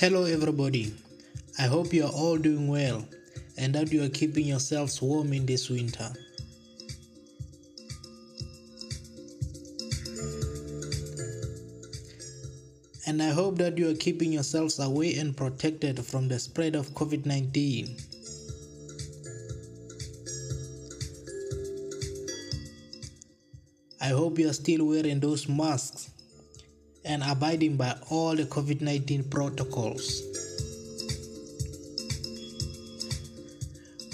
Hello, everybody. I hope you are all doing well and that you are keeping yourselves warm in this winter. And I hope that you are keeping yourselves away and protected from the spread of COVID 19. I hope you are still wearing those masks and abiding by all the COVID 19 protocols.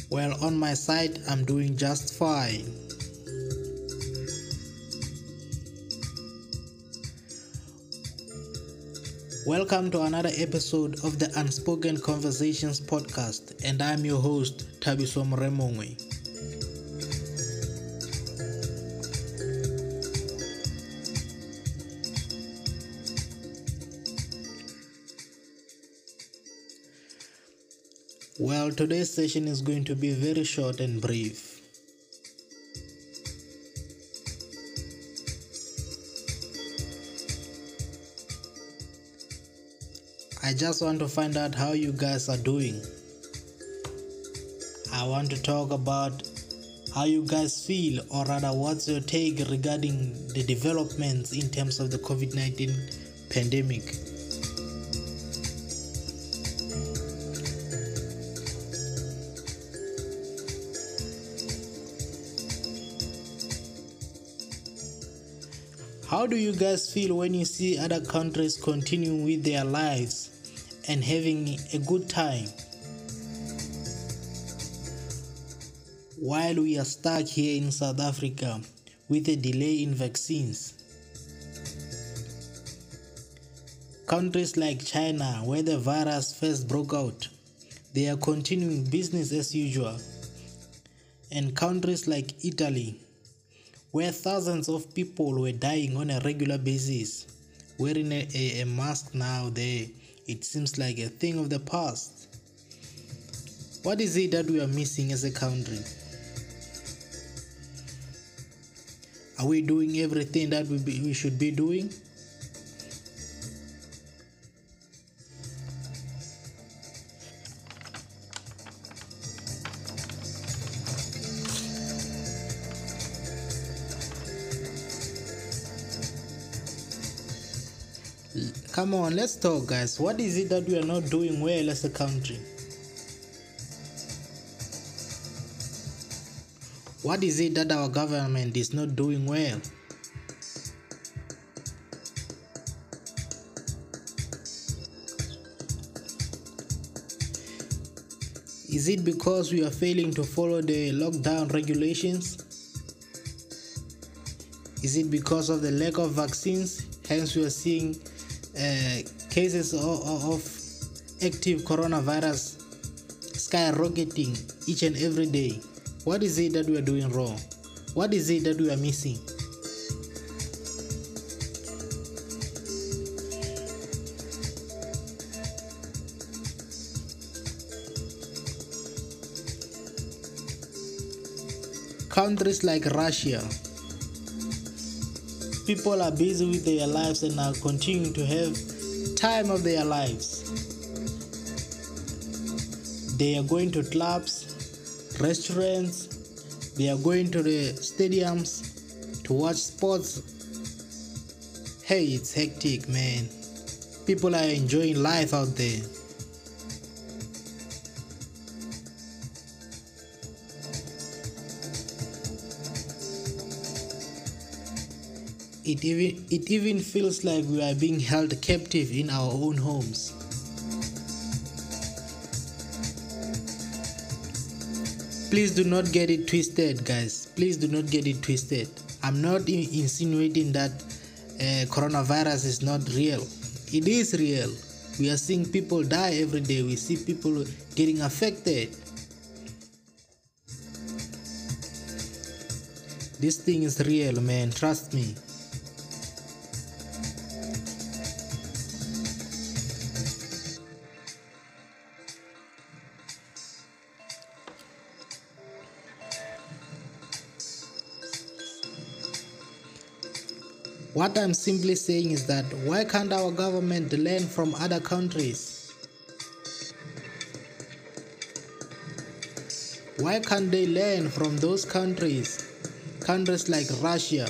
Well, on my side, I'm doing just fine. Welcome to another episode of the Unspoken Conversations podcast, and I'm your host, Tabisom Remongwe. Well, today's session is going to be very short and brief. I just want to find out how you guys are doing. I want to talk about how you guys feel, or rather, what's your take regarding the developments in terms of the COVID 19 pandemic. How do you guys feel when you see other countries continuing with their lives and having a good time? While we are stuck here in South Africa with a delay in vaccines. Countries like China, where the virus first broke out, they are continuing business as usual. And countries like Italy, where thousands of people were dying on a regular basis, wearing a, a, a, mask now there, it seems like a thing of the past. What is it that we are missing as a country? Are we doing everything that we, be, we should be doing? Come on, let's talk, guys. What is it that we are not doing well as a country? What is it that our government is not doing well? Is it because we are failing to follow the lockdown regulations? Is it because of the lack of vaccines? Hence, we are seeing uh, cases of, of active coronavirus skyrocketing each and every day. What is it that we are doing wrong? What is it that we are missing? Countries like Russia, people are busy with their lives and are continuing to have time of their lives. They are going to clubs restaurants they are going to the stadiums to watch sports. Hey it's hectic man. People are enjoying life out there it even it even feels like we are being held captive in our own homes. Please do not get it twisted guys. Please do not get it twisted. I'm not insinuating that uh, coronavirus is not real. It is real. We are seeing people die every day. We see people getting affected. This thing is real man. Trust me What I'm simply saying is that why can't our government learn from other countries? Why can't they learn from those countries? Countries like Russia,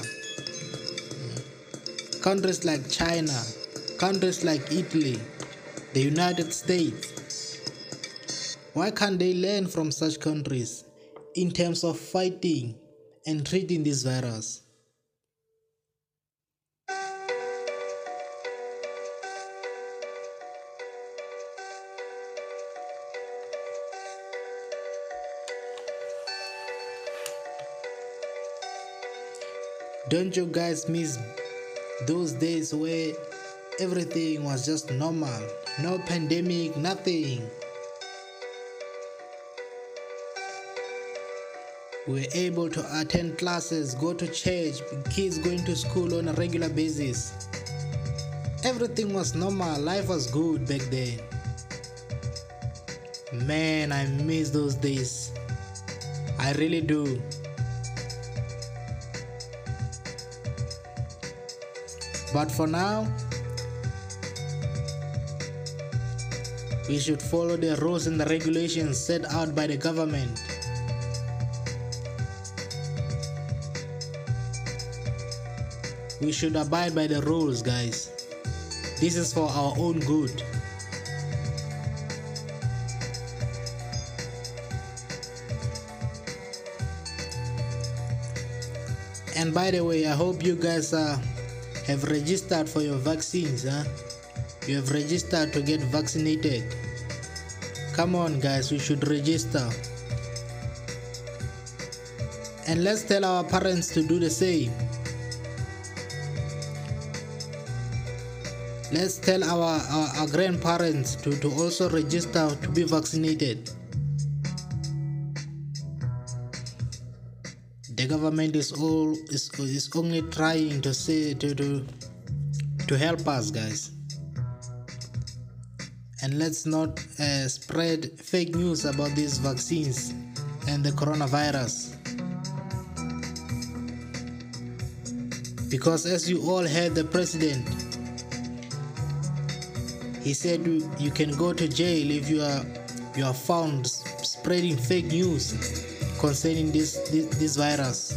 countries like China, countries like Italy, the United States. Why can't they learn from such countries in terms of fighting and treating this virus? Don't you guys miss those days where everything was just normal? No pandemic, nothing. We were able to attend classes, go to church, kids going to school on a regular basis. Everything was normal, life was good back then. Man, I miss those days. I really do. But for now, we should follow the rules and the regulations set out by the government. We should abide by the rules, guys. This is for our own good. And by the way, I hope you guys uh, have registered for your vaccines. Huh? You have registered to get vaccinated. Come on, guys, we should register. And let's tell our parents to do the same. Let's tell our, our, our grandparents to, to also register to be vaccinated. Government is all is, is only trying to say to, to to help us guys. And let's not uh, spread fake news about these vaccines and the coronavirus. Because as you all heard the president he said you can go to jail if you are you are found spreading fake news concerning this, this, this virus.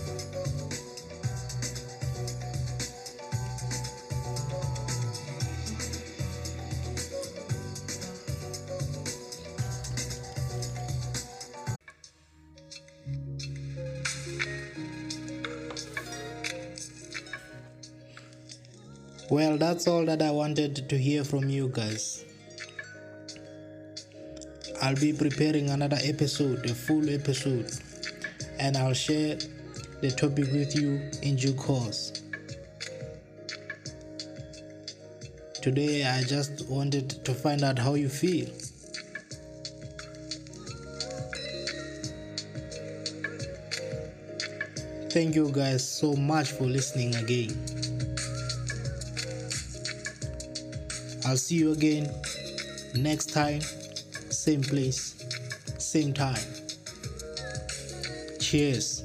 Well, that's all that I wanted to hear from you guys. I'll be preparing another episode, a full episode and I'll share the topic with you in due course. Today, I just wanted to find out how you feel. Thank you guys so much for listening again. I'll see you again next time, same place, same time. Cheers.